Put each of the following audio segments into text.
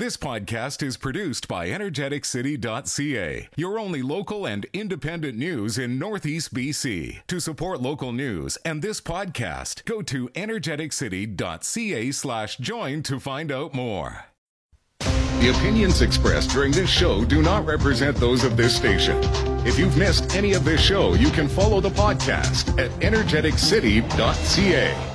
This podcast is produced by energeticcity.ca, your only local and independent news in Northeast BC. To support local news and this podcast, go to energeticcity.ca slash join to find out more. The opinions expressed during this show do not represent those of this station. If you've missed any of this show, you can follow the podcast at energeticcity.ca.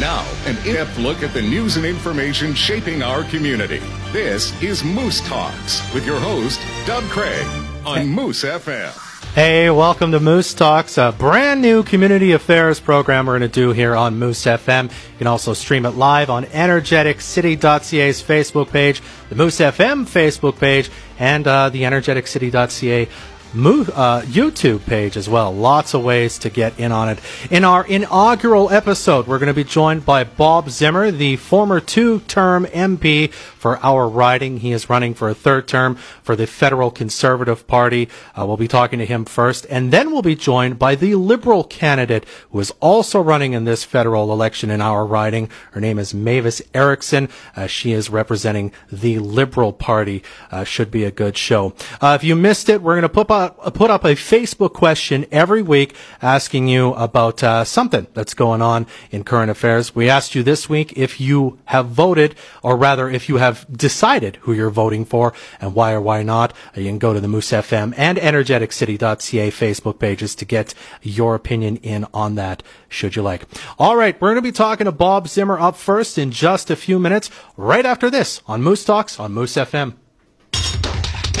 Now, an in-depth look at the news and information shaping our community. This is Moose Talks with your host, Doug Craig, on Moose FM. Hey, welcome to Moose Talks, a brand new community affairs program we're going to do here on Moose FM. You can also stream it live on energeticcity.ca's Facebook page, the Moose FM Facebook page, and uh, the energeticcity.ca Uh, YouTube page as well. Lots of ways to get in on it. In our inaugural episode, we're going to be joined by Bob Zimmer, the former two term MP for our riding. He is running for a third term for the Federal Conservative Party. Uh, we'll be talking to him first, and then we'll be joined by the Liberal candidate who is also running in this federal election in our riding. Her name is Mavis Erickson. Uh, she is representing the Liberal Party. Uh, should be a good show. Uh, if you missed it, we're going to put up put up a Facebook question every week asking you about uh, something that's going on in current affairs. We asked you this week if you have voted, or rather, if you have decided who you're voting for and why or why not. Uh, you can go to the Moose FM and energeticcity.ca Facebook pages to get your opinion in on that, should you like. All right, we're going to be talking to Bob Zimmer up first in just a few minutes, right after this on Moose Talks on Moose FM.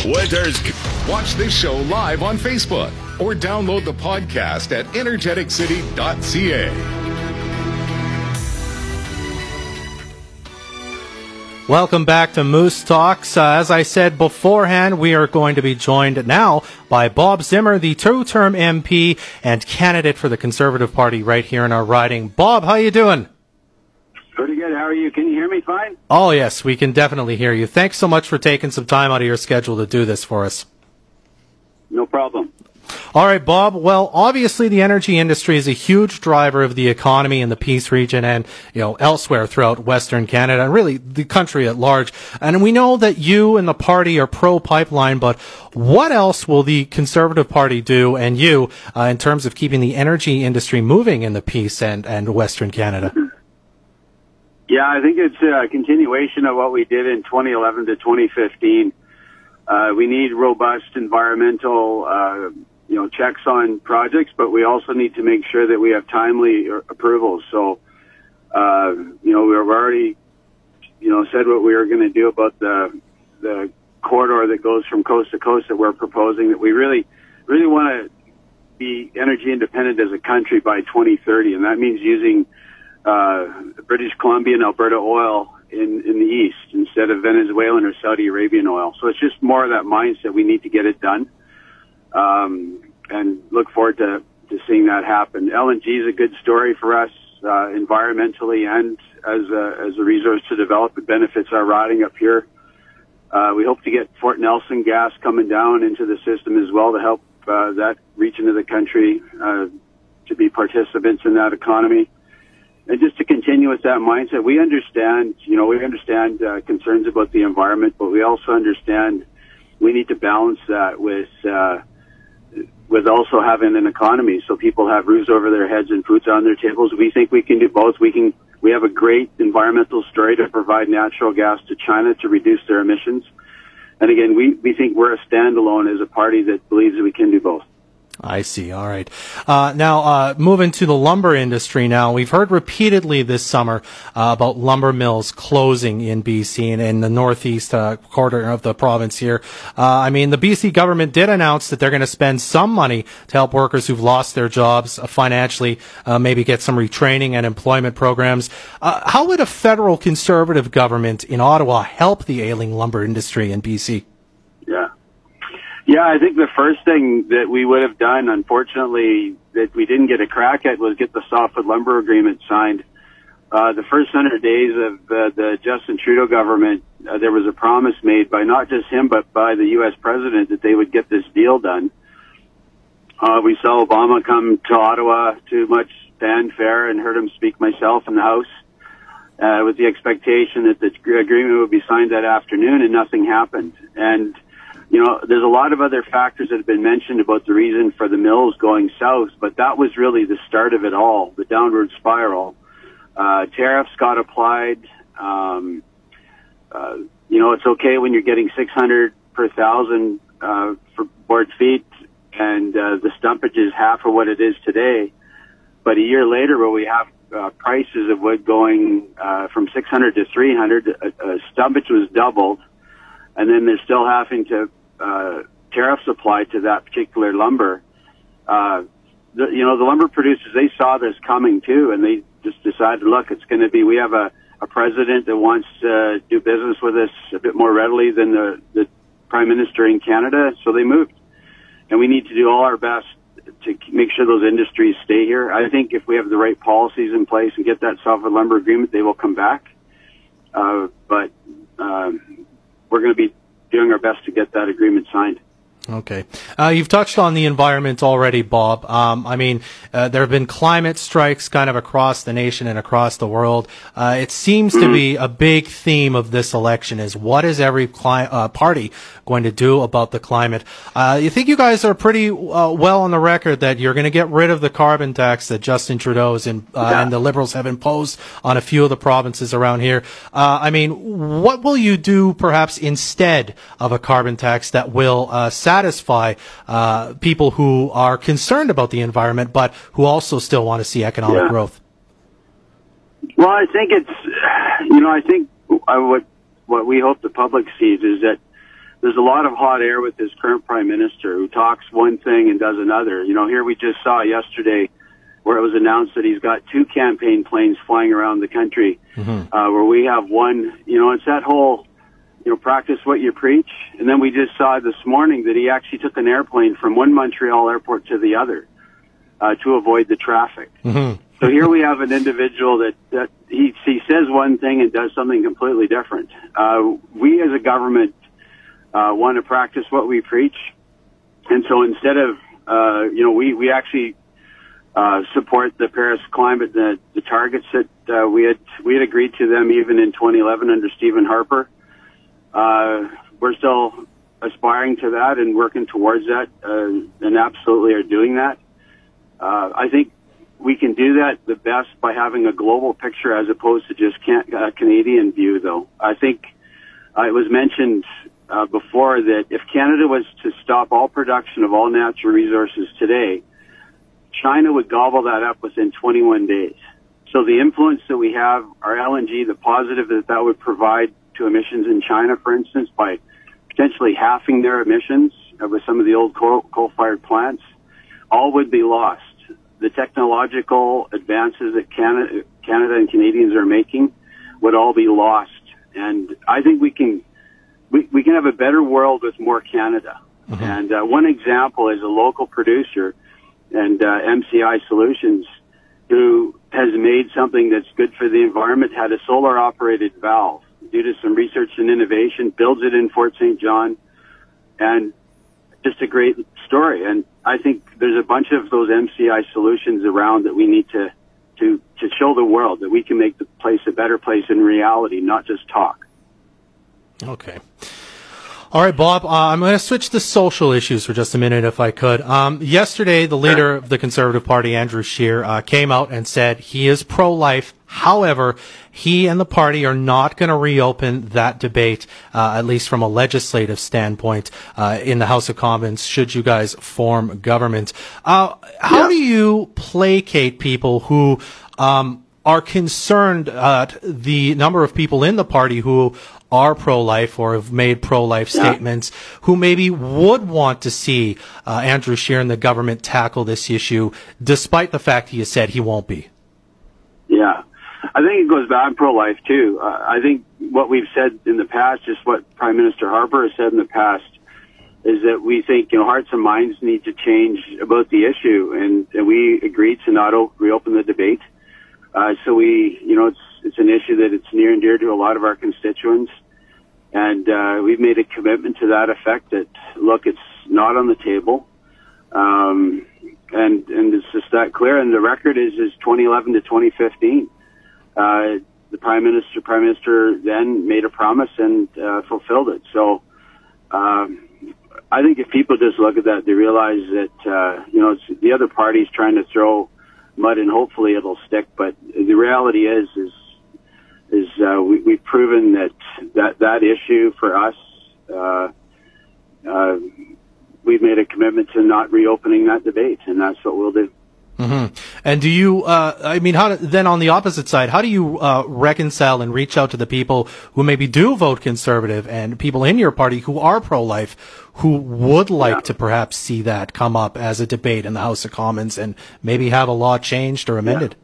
Winters. Watch this show live on Facebook or download the podcast at energeticcity.ca. Welcome back to Moose Talks. Uh, as I said beforehand, we are going to be joined now by Bob Zimmer, the two-term MP and candidate for the Conservative Party right here in our riding. Bob, how you doing? Pretty good. How are you? Can you hear me fine? Oh, yes, we can definitely hear you. Thanks so much for taking some time out of your schedule to do this for us. No problem. All right, Bob. Well, obviously the energy industry is a huge driver of the economy in the Peace region and, you know, elsewhere throughout Western Canada and really the country at large. And we know that you and the party are pro pipeline, but what else will the Conservative Party do and you uh, in terms of keeping the energy industry moving in the Peace and, and Western Canada? Yeah, I think it's a continuation of what we did in 2011 to 2015. Uh, we need robust environmental, uh, you know, checks on projects, but we also need to make sure that we have timely approvals. So, uh, you know, we've already, you know, said what we were going to do about the the corridor that goes from coast to coast that we're proposing. That we really, really want to be energy independent as a country by 2030, and that means using uh, British Columbia and Alberta oil in, in the east instead of Venezuelan or Saudi Arabian oil. So it's just more of that mindset. We need to get it done, um, and look forward to, to seeing that happen. LNG is a good story for us uh, environmentally and as a, as a resource to develop. It benefits our riding up here. Uh, we hope to get Fort Nelson gas coming down into the system as well to help uh, that region of the country uh, to be participants in that economy and just to continue with that mindset, we understand, you know, we understand uh, concerns about the environment, but we also understand we need to balance that with uh, with also having an economy, so people have roofs over their heads and foods on their tables. We think we can do both. We can. We have a great environmental story to provide natural gas to China to reduce their emissions. And again, we, we think we're a standalone as a party that believes that we can do both. I see. All right. Uh, now, uh, moving to the lumber industry now. We've heard repeatedly this summer uh, about lumber mills closing in BC and in the northeast uh, quarter of the province here. Uh, I mean, the BC government did announce that they're going to spend some money to help workers who've lost their jobs uh, financially, maybe get some retraining and employment programs. how would a federal conservative government in Ottawa help the ailing lumber industry in BC? Yeah. I think the first thing that we would have done, unfortunately, that we didn't get a crack at was get the softwood lumber agreement signed. Uh, the first hundred days of uh, the Justin Trudeau government, uh, there was a promise made by not just him, but by the U.S. president that they would get this deal done. Uh, we saw Obama come to Ottawa to much fanfare and heard him speak myself in the House. uh, with the expectation that the agreement would be signed that afternoon, and nothing happened. And you know, there's a lot of other factors that have been mentioned about the reason for the mills going south, but that was really the start of it all, the downward spiral. Uh, tariffs got applied. Um, uh, you know, it's okay when you're getting 600 per thousand uh, for board feet, and uh, the stumpage is half of what it is today. But a year later, where we have uh, prices of wood going uh, from 600 to 300, uh, stumpage was doubled, and then they're still having to uh, tariffs applied to that particular lumber. Uh, the, you know, the lumber producers they saw this coming too, and they just decided, look, it's going to be. We have a, a president that wants to do business with us a bit more readily than the, the prime minister in Canada, so they moved, and we need to do all our best to make sure those industries stay here. I think if we have the right policies in place and get that softwood lumber agreement, they will come back. Uh, but um, we're going to be doing our best to get that agreement signed. Okay. Uh, you've touched on the environment already, Bob. Um, I mean, uh, there have been climate strikes kind of across the nation and across the world. Uh, it seems to be a big theme of this election is what is every cli- uh, party going to do about the climate? Uh, you think you guys are pretty uh, well on the record that you're going to get rid of the carbon tax that Justin Trudeau in, yeah. and the Liberals have imposed on a few of the provinces around here. I mean, what will you do perhaps instead of a carbon tax that will satisfy uh, people who are concerned about the environment, but who also still want to see economic yeah. growth? Well, I think it's, you know, I think uh, what what we hope the public sees is that there's a lot of hot air with this current prime minister who talks one thing and does another. You know, here we just saw yesterday where it was announced that he's got two campaign planes flying around the country, mm-hmm. uh, where we have one. You know, it's that whole you know, practice what you preach. And then we just saw this morning that he actually took an airplane from one Montreal airport to the other uh, to avoid the traffic. Mm-hmm. so here we have an individual that, that he, he says one thing and does something completely different. Uh, we as a government uh, want to practice what we preach. And so instead of, uh, you know, we, we actually uh, support the Paris climate, the, the targets that uh, we had we had agreed to them even in 2011 under Stephen Harper uh, we're still aspiring to that and working towards that, uh, and absolutely are doing that. Uh, I think we can do that the best by having a global picture as opposed to just can- a Canadian view, though. I think uh, it was mentioned uh, before that if Canada was to stop all production of all natural resources today, China would gobble that up within 21 days. So the influence that we have, our LNG, the positive that that would provide to emissions in China, for instance, by potentially halving their emissions with some of the old coal-fired plants, all would be lost. The technological advances that Canada, Canada and Canadians are making would all be lost. And I think we can we, we can have a better world with more Canada. Mm-hmm. And uh, one example is a local producer and uh, MCI Solutions who has made something that's good for the environment, had a solar operated valve due to some research and innovation, builds it in Fort St. John, and just a great story. And I think there's a bunch of those MCI solutions around that we need to to to show the world that we can make the place a better place in reality, not just talk. Okay. All right, Bob, uh, I'm going to switch to social issues for just a minute, if I could. Um, yesterday, the leader of the Conservative Party, Andrew Scheer, uh, came out and said he is pro-life. However, he and the party are not going to reopen that debate, uh, at least from a legislative standpoint, uh, in the House of Commons, should you guys form government. Uh, how yeah. do you placate people who, um, are concerned at the number of people in the party who are pro-life or have made pro-life statements who maybe would want to see uh, Andrew Scheer and the government tackle this issue, despite the fact he has said he won't be. Yeah, I think it goes back. I'm pro-life too. Uh, I think what we've said in the past, just what Prime Minister Harper has said in the past, is that we think you know hearts and minds need to change about the issue, and, and we agreed to not o- reopen the debate. Uh, so we, you know, it's it's an issue that it's near and dear to a lot of our constituents. And uh, we've made a commitment to that effect that, look, it's not on the table. Um, and, and it's just that clear. And the record is, is 2011 to 2015. Uh, the prime minister, prime minister then made a promise and uh, fulfilled it. So, um, I think if people just look at that, they realize that uh, you know it's the other party's trying to throw mud and hopefully it'll stick. But the reality is, is is uh, we, we've proven that that that issue for us. Uh, uh, we've made a commitment to not reopening that debate, and that's what we'll do. Mm-hmm. And do you, uh, I mean, how, then on the opposite side, how do you, uh, reconcile and reach out to the people who maybe do vote conservative and people in your party who are pro-life, who would like yeah. to perhaps see that come up as a debate in the House of Commons and maybe have a law changed or amended?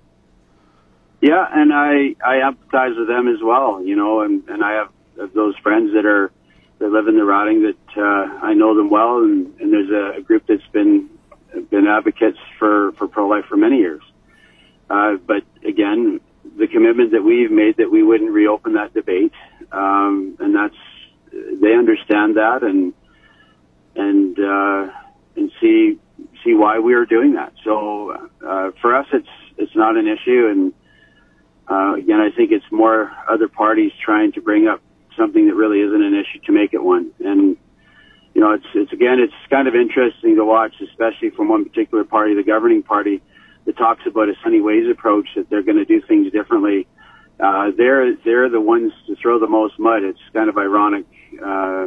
Yeah, yeah and I, I empathize with them as well, you know, and, and I have those friends that are, that live in the riding that, uh, I know them well and, and there's a, a group that's been been advocates for, for pro-life for many years. Uh, but again, the commitment that we've made that we wouldn't reopen that debate, um, and that's they understand that and and uh, and see see why we are doing that. So uh, for us, it's it's not an issue, and uh, again, I think it's more other parties trying to bring up something that really isn't an issue to make it one, and you know, it's, it's again, it's kind of interesting to watch, especially from one particular party, the governing party, that talks about a sunny ways approach that they're going to do things differently. Uh, they're they're the ones to throw the most mud. It's kind of ironic uh,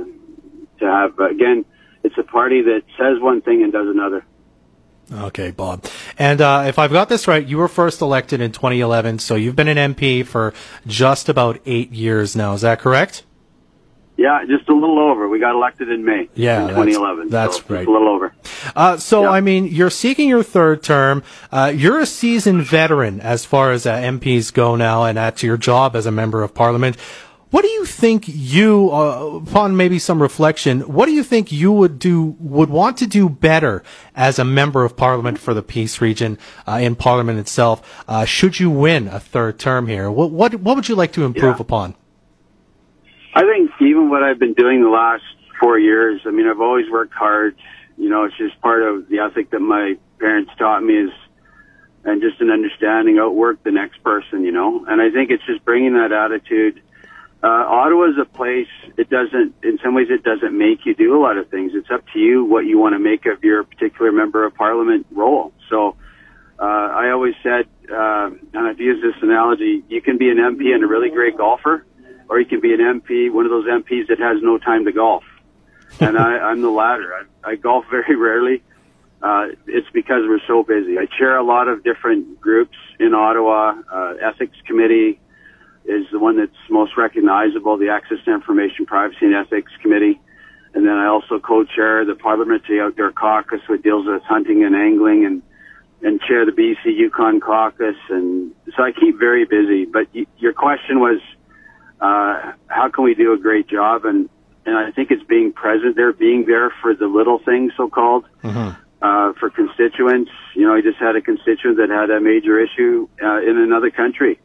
to have. But again, it's a party that says one thing and does another. Okay, Bob. And uh, if I've got this right, you were first elected in 2011, so you've been an MP for just about eight years now. Is that correct? Yeah, just a little over. We got elected in May. Yeah, in 2011. That's, that's so right. a little over. Uh, so, I mean, you're seeking your third term. Uh, you're a seasoned veteran as far as uh, MPs go now, and that's your job as a member of Parliament. What do you think you, uh, upon maybe some reflection, what do you think you would do, would want to do better as a member of Parliament for the Peace Region uh, in Parliament itself? Uh, should you win a third term here, what what what would you like to improve yeah. upon? I think even what I've been doing the last four years, I mean, I've always worked hard. You know, it's just part of the ethic that my parents taught me is, and just an understanding, outwork the next person, you know? And I think it's just bringing that attitude. Uh, is a place, it doesn't, in some ways, it doesn't make you do a lot of things. It's up to you what you want to make of your particular member of parliament role. So, uh, I always said, uh, and I've used this analogy, you can be an MP and a really great golfer, or you can be an MP, one of those MPs that has no time to golf. and I, I'm the latter. I, I golf very rarely. Uh, it's because we're so busy. I chair a lot of different groups in Ottawa. Uh, Ethics Committee is the one that's most recognizable, the Access to Information Privacy and Ethics Committee. And then I also co-chair the Parliamentary Outdoor Caucus, which deals with hunting and angling, and and chair the BC Yukon Caucus. And so I keep very busy. But y- your question was, uh, how can we do a great job? And and I think it's being present there, being there for the little things, so called, mm-hmm. uh, for constituents. You know, I just had a constituent that had a major issue uh, in another country,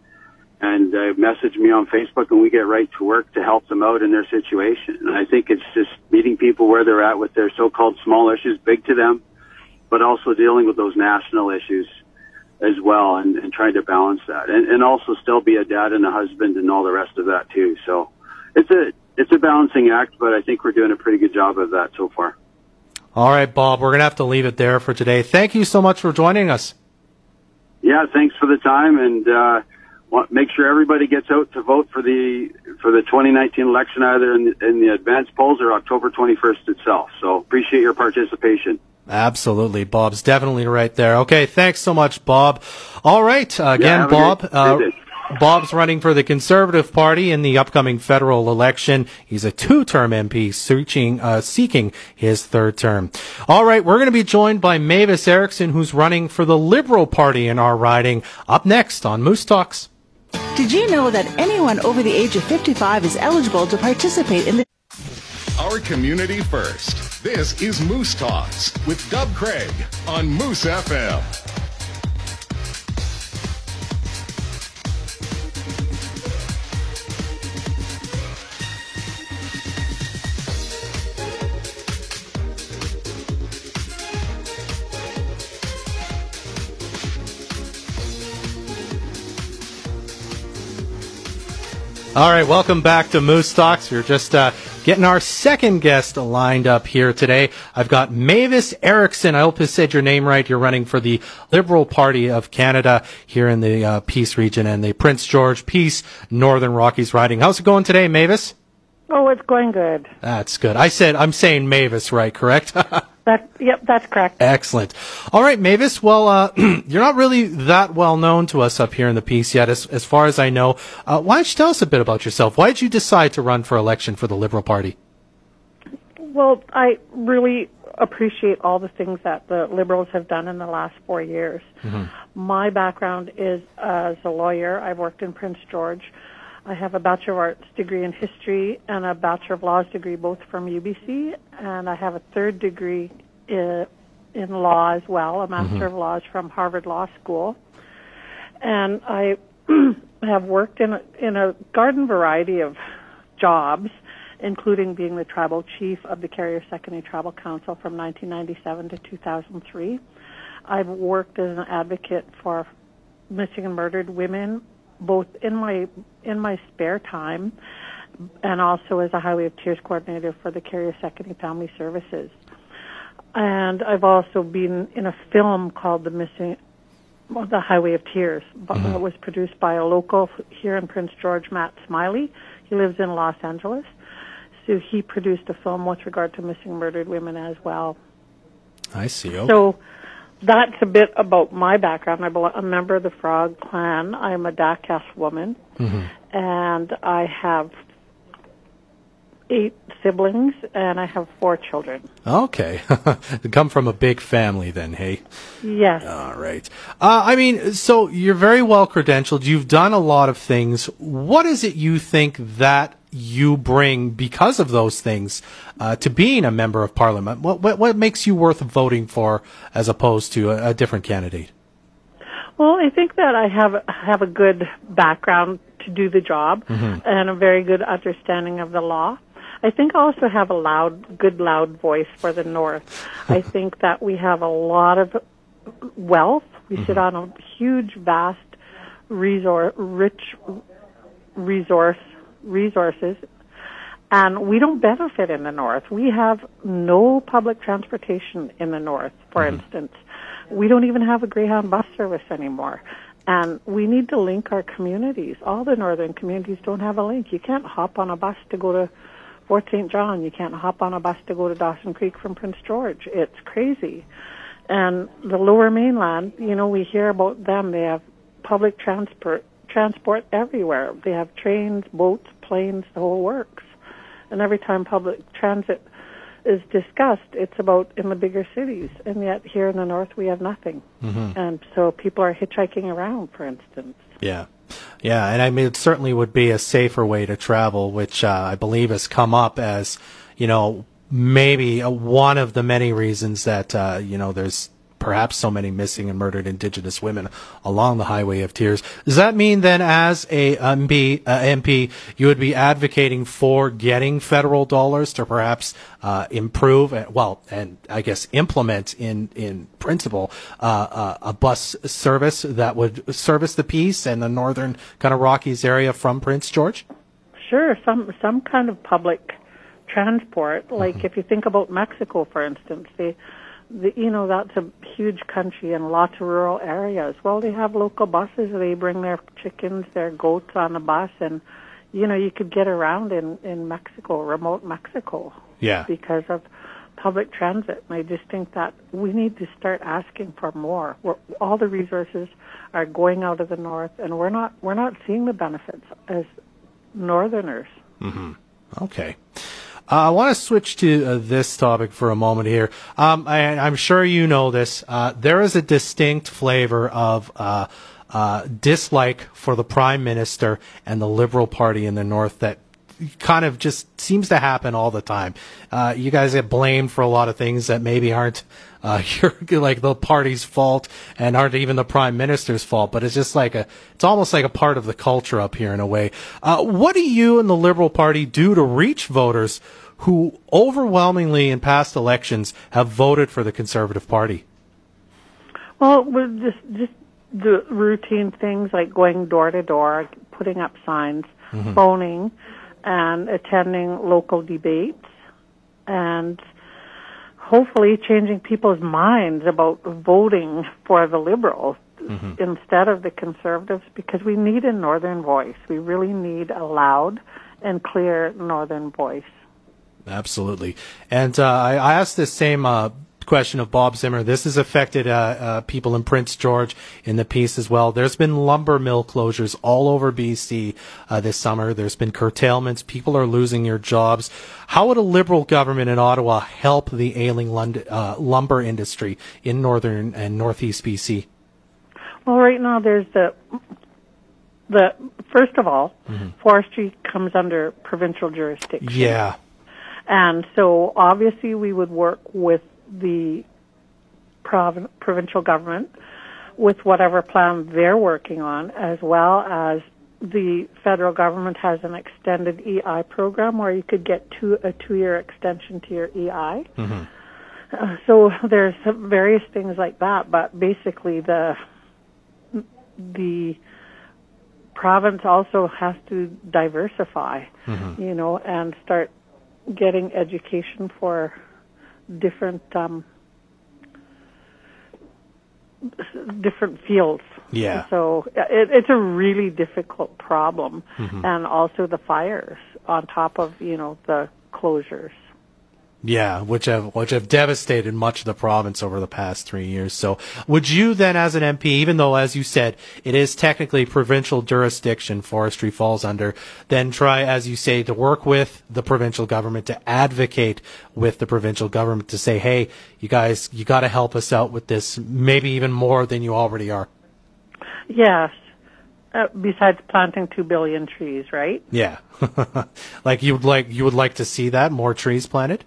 and uh, messaged me on Facebook, and we get right to work to help them out in their situation. And I think it's just meeting people where they're at with their so-called small issues, big to them, but also dealing with those national issues as well and, and trying to balance that and, and also still be a dad and a husband and all the rest of that too. So it's a, it's a balancing act, but I think we're doing a pretty good job of that so far. All right, Bob, we're going to have to leave it there for today. Thank you so much for joining us. Yeah, thanks for the time and, uh, make sure everybody gets out to vote for the for the 2019 election either in the, in the advanced polls or October 21st itself. So appreciate your participation. Absolutely. Bob's definitely right there. Okay. Thanks so much, Bob. All right. Uh, again, yeah, Bob. Great, uh, Bob's running for the Conservative Party in the upcoming federal election. He's a two-term MP searching, uh, seeking his third term. All right, we're going to be joined by Mavis Erickson, who's running for the Liberal Party in our riding. Up next on Moose Talks. Did you know that anyone over the age of 55 is eligible to participate in the our community first. This is Moose Talks with Dub Craig on Moose FM. All right, welcome back to Moose Talks. We're just uh, getting our second guest lined up here today. I've got Mavis Erickson. I hope I said your name right. You're running for the Liberal Party of Canada here in the uh, Peace region and the Prince George Peace Northern Rockies riding. How's it going today, Mavis? Oh, it's going good. That's good. I said I'm saying Mavis, right? Correct. That, yep, that's correct. Excellent. All right, Mavis. Well, uh, you're not really that well known to us up here in the Peace yet, as, as far as I know. Uh, why don't you tell us a bit about yourself? Why did you decide to run for election for the Liberal Party? Well, I really appreciate all the things that the Liberals have done in the last four years. Mm-hmm. My background is as a lawyer. I've worked in Prince George. I have a Bachelor of Arts degree in History and a Bachelor of Laws degree both from UBC, and I have a third degree in, in law as well, a Master mm-hmm. of Laws from Harvard Law School. And I have worked in a, in a garden variety of jobs, including being the tribal chief of the Carrier Sekani Tribal Council from 1997 to 2003. I've worked as an advocate for missing and murdered women both in my in my spare time and also as a Highway of Tears coordinator for the Carrier Sekani Family Services. And I've also been in a film called The Missing well, The Highway of Tears. Mm-hmm. It was produced by a local here in Prince George, Matt Smiley. He lives in Los Angeles. So he produced a film with regard to missing murdered women as well. I see. Okay. So that's a bit about my background. I'm a member of the Frog Clan. I'm a Dakelh woman, mm-hmm. and I have eight siblings, and I have four children. Okay, come from a big family, then, hey? Yes. All right. Uh, I mean, so you're very well credentialed. You've done a lot of things. What is it you think that you bring because of those things uh, to being a member of parliament? What, what, what makes you worth voting for as opposed to a, a different candidate? Well, I think that I have have a good background to do the job mm-hmm. and a very good understanding of the law. I think I also have a loud, good loud voice for the North. I think that we have a lot of wealth. We mm-hmm. sit on a huge, vast, resource, rich resource resources, and we don't benefit in the north. We have no public transportation in the north, for mm-hmm. instance. We don't even have a Greyhound bus service anymore. And we need to link our communities. All the northern communities don't have a link. You can't hop on a bus to go to Fort St. John. You can't hop on a bus to go to Dawson Creek from Prince George. It's crazy. And the lower mainland, you know, we hear about them. They have public transport transport everywhere. They have trains, boats, planes, the whole works. And every time public transit is discussed, it's about in the bigger cities. And yet here in the north, we have nothing. Mm-hmm. And so people are hitchhiking around, for instance. Yeah. Yeah, and I mean, it certainly would be a safer way to travel, which uh, I believe has come up as, you know, maybe a, one of the many reasons that, uh, you know, there's perhaps so many missing and murdered Indigenous women along the Highway of Tears. Does that mean then, as a MP, uh, MP you would be advocating for getting federal dollars to perhaps uh, improve, and, well, and I guess implement in in principle uh, uh, a bus service that would service the Peace and the northern kind of Rockies area from Prince George? Sure, some some kind of public transport. Like mm-hmm. if you think about Mexico, for instance, they the, you know that's a huge country and lots of rural areas. Well, they have local buses. They bring their chickens, their goats on the bus, and you know you could get around in in Mexico, remote Mexico. Yeah. Because of public transit, and I just think that we need to start asking for more. We're, all the resources are going out of the north, and we're not we're not seeing the benefits as northerners. Mm-hmm. Okay. Uh, I want to switch to uh, this topic for a moment here. Um, I, am sure you know this. Uh, there is a distinct flavor of uh, uh, dislike for the prime minister and the Liberal Party in the North that kind of just seems to happen all the time. Uh, you guys get blamed for a lot of things that maybe aren't uh, you're like the party's fault and aren't even the prime minister's fault, but it's just like a, it's almost like a part of the culture up here in a way. Uh, what do you and the Liberal Party do to reach voters who overwhelmingly in past elections have voted for the Conservative Party? Well, we're just, just the routine things like going door to door, putting up signs, mm-hmm. phoning, and attending local debates, and hopefully changing people's minds about voting for the Liberals mm-hmm. instead of the Conservatives because we need a Northern voice. We really need a loud and clear Northern voice. Absolutely. And uh, I, I asked this same uh, question of Bob Zimmer. This has affected uh, uh, people in Prince George in the Peace as well. There's been lumber mill closures all over BC uh, this summer. There's been curtailments. People are losing their jobs. How would a Liberal government in Ottawa help the ailing London, uh, lumber industry in northern and northeast BC? Well, right now there's the the first of all, mm-hmm. forestry comes under provincial jurisdiction. Yeah. And so obviously we would work with the prov- provincial government with whatever plan they're working on, as well as the federal government has an extended EI program where you could get two, a two-year extension to your EI. Mm-hmm. Uh, so there's various things like that, but basically the the province also has to diversify, mm-hmm. you know, and start getting education for different um, different fields. Yeah. So it, it's a really difficult problem, mm-hmm. and also the fires on top of you know the closures. Yeah, which have which have devastated much of the province over the past three years. So, would you then, as an MP, even though, as you said, it is technically provincial jurisdiction, forestry falls under, then try, as you say, to work with the provincial government to advocate with the provincial government to say, hey, you guys, you got to help us out with this, maybe even more than you already are. Yes. Uh, besides planting two billion trees, right? Yeah. like you would like you would like to see that more trees planted.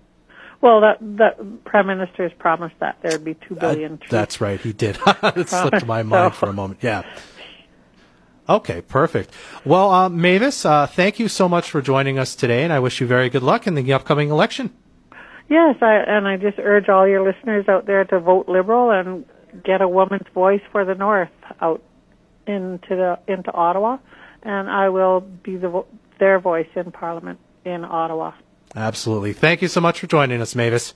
Well, that that prime minister has promised that there would be two billion. Uh, that's right, he did. it slipped my mind for a moment. Yeah. Okay, perfect. Well, uh, Mavis, uh, thank you so much for joining us today, and I wish you very good luck in the upcoming election. Yes, I, and I just urge all your listeners out there to vote Liberal and get a woman's voice for the North out into the into Ottawa, and I will be the their voice in Parliament in Ottawa. Absolutely. Thank you so much for joining us, Mavis.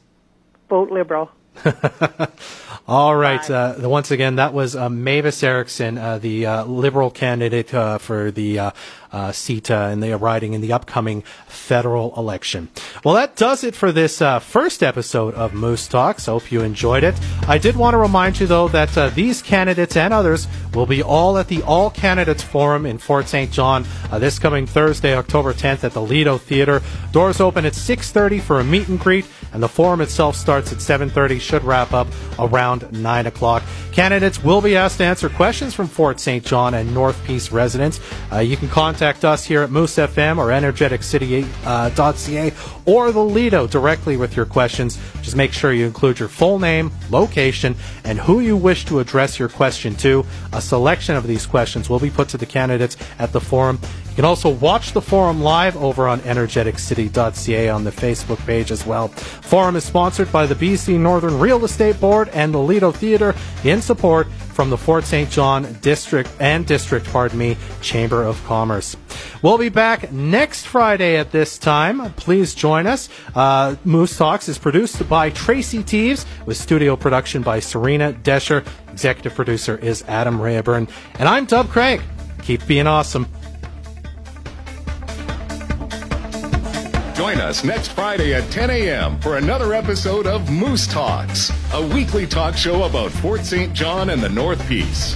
Vote Liberal. All right. Uh, once again, that was uh, Mavis Erickson, uh, the uh, Liberal candidate uh, for the uh, uh, CETA and they are riding in the upcoming federal election. Well, that does it for this uh, first episode of Moose Talks. Hope you enjoyed it. I did want to remind you, though, that uh, these candidates and others will be all at the All Candidates Forum in Fort St. John uh, this coming Thursday, October 10th at the Lido Theater. Doors open at 6.30 for a meet and greet, and the forum itself starts at 7.30, should wrap up around 9 o'clock. Candidates will be asked to answer questions from Fort St. John and North Peace residents. Uh, you can contact us here at Moose FM or energeticcity.ca uh, or the Lido directly with your questions. Just make sure you include your full name, location, and who you wish to address your question to. A selection of these questions will be put to the candidates at the forum. You can also watch the forum live over on energeticcity.ca on the Facebook page as well. Forum is sponsored by the BC Northern Real Estate Board and the Lido Theatre in support from the Fort St. John District and District, pardon me, Chamber of Commerce. We'll be back next Friday at this time. Please join us. Uh, Moose Talks is produced by Tracy Teves with studio production by Serena Desher. Executive producer is Adam Rayburn. And I'm Dub Craig. Keep being awesome. Join us next Friday at 10 a.m. for another episode of Moose Talks, a weekly talk show about Fort St. John and the North Peace.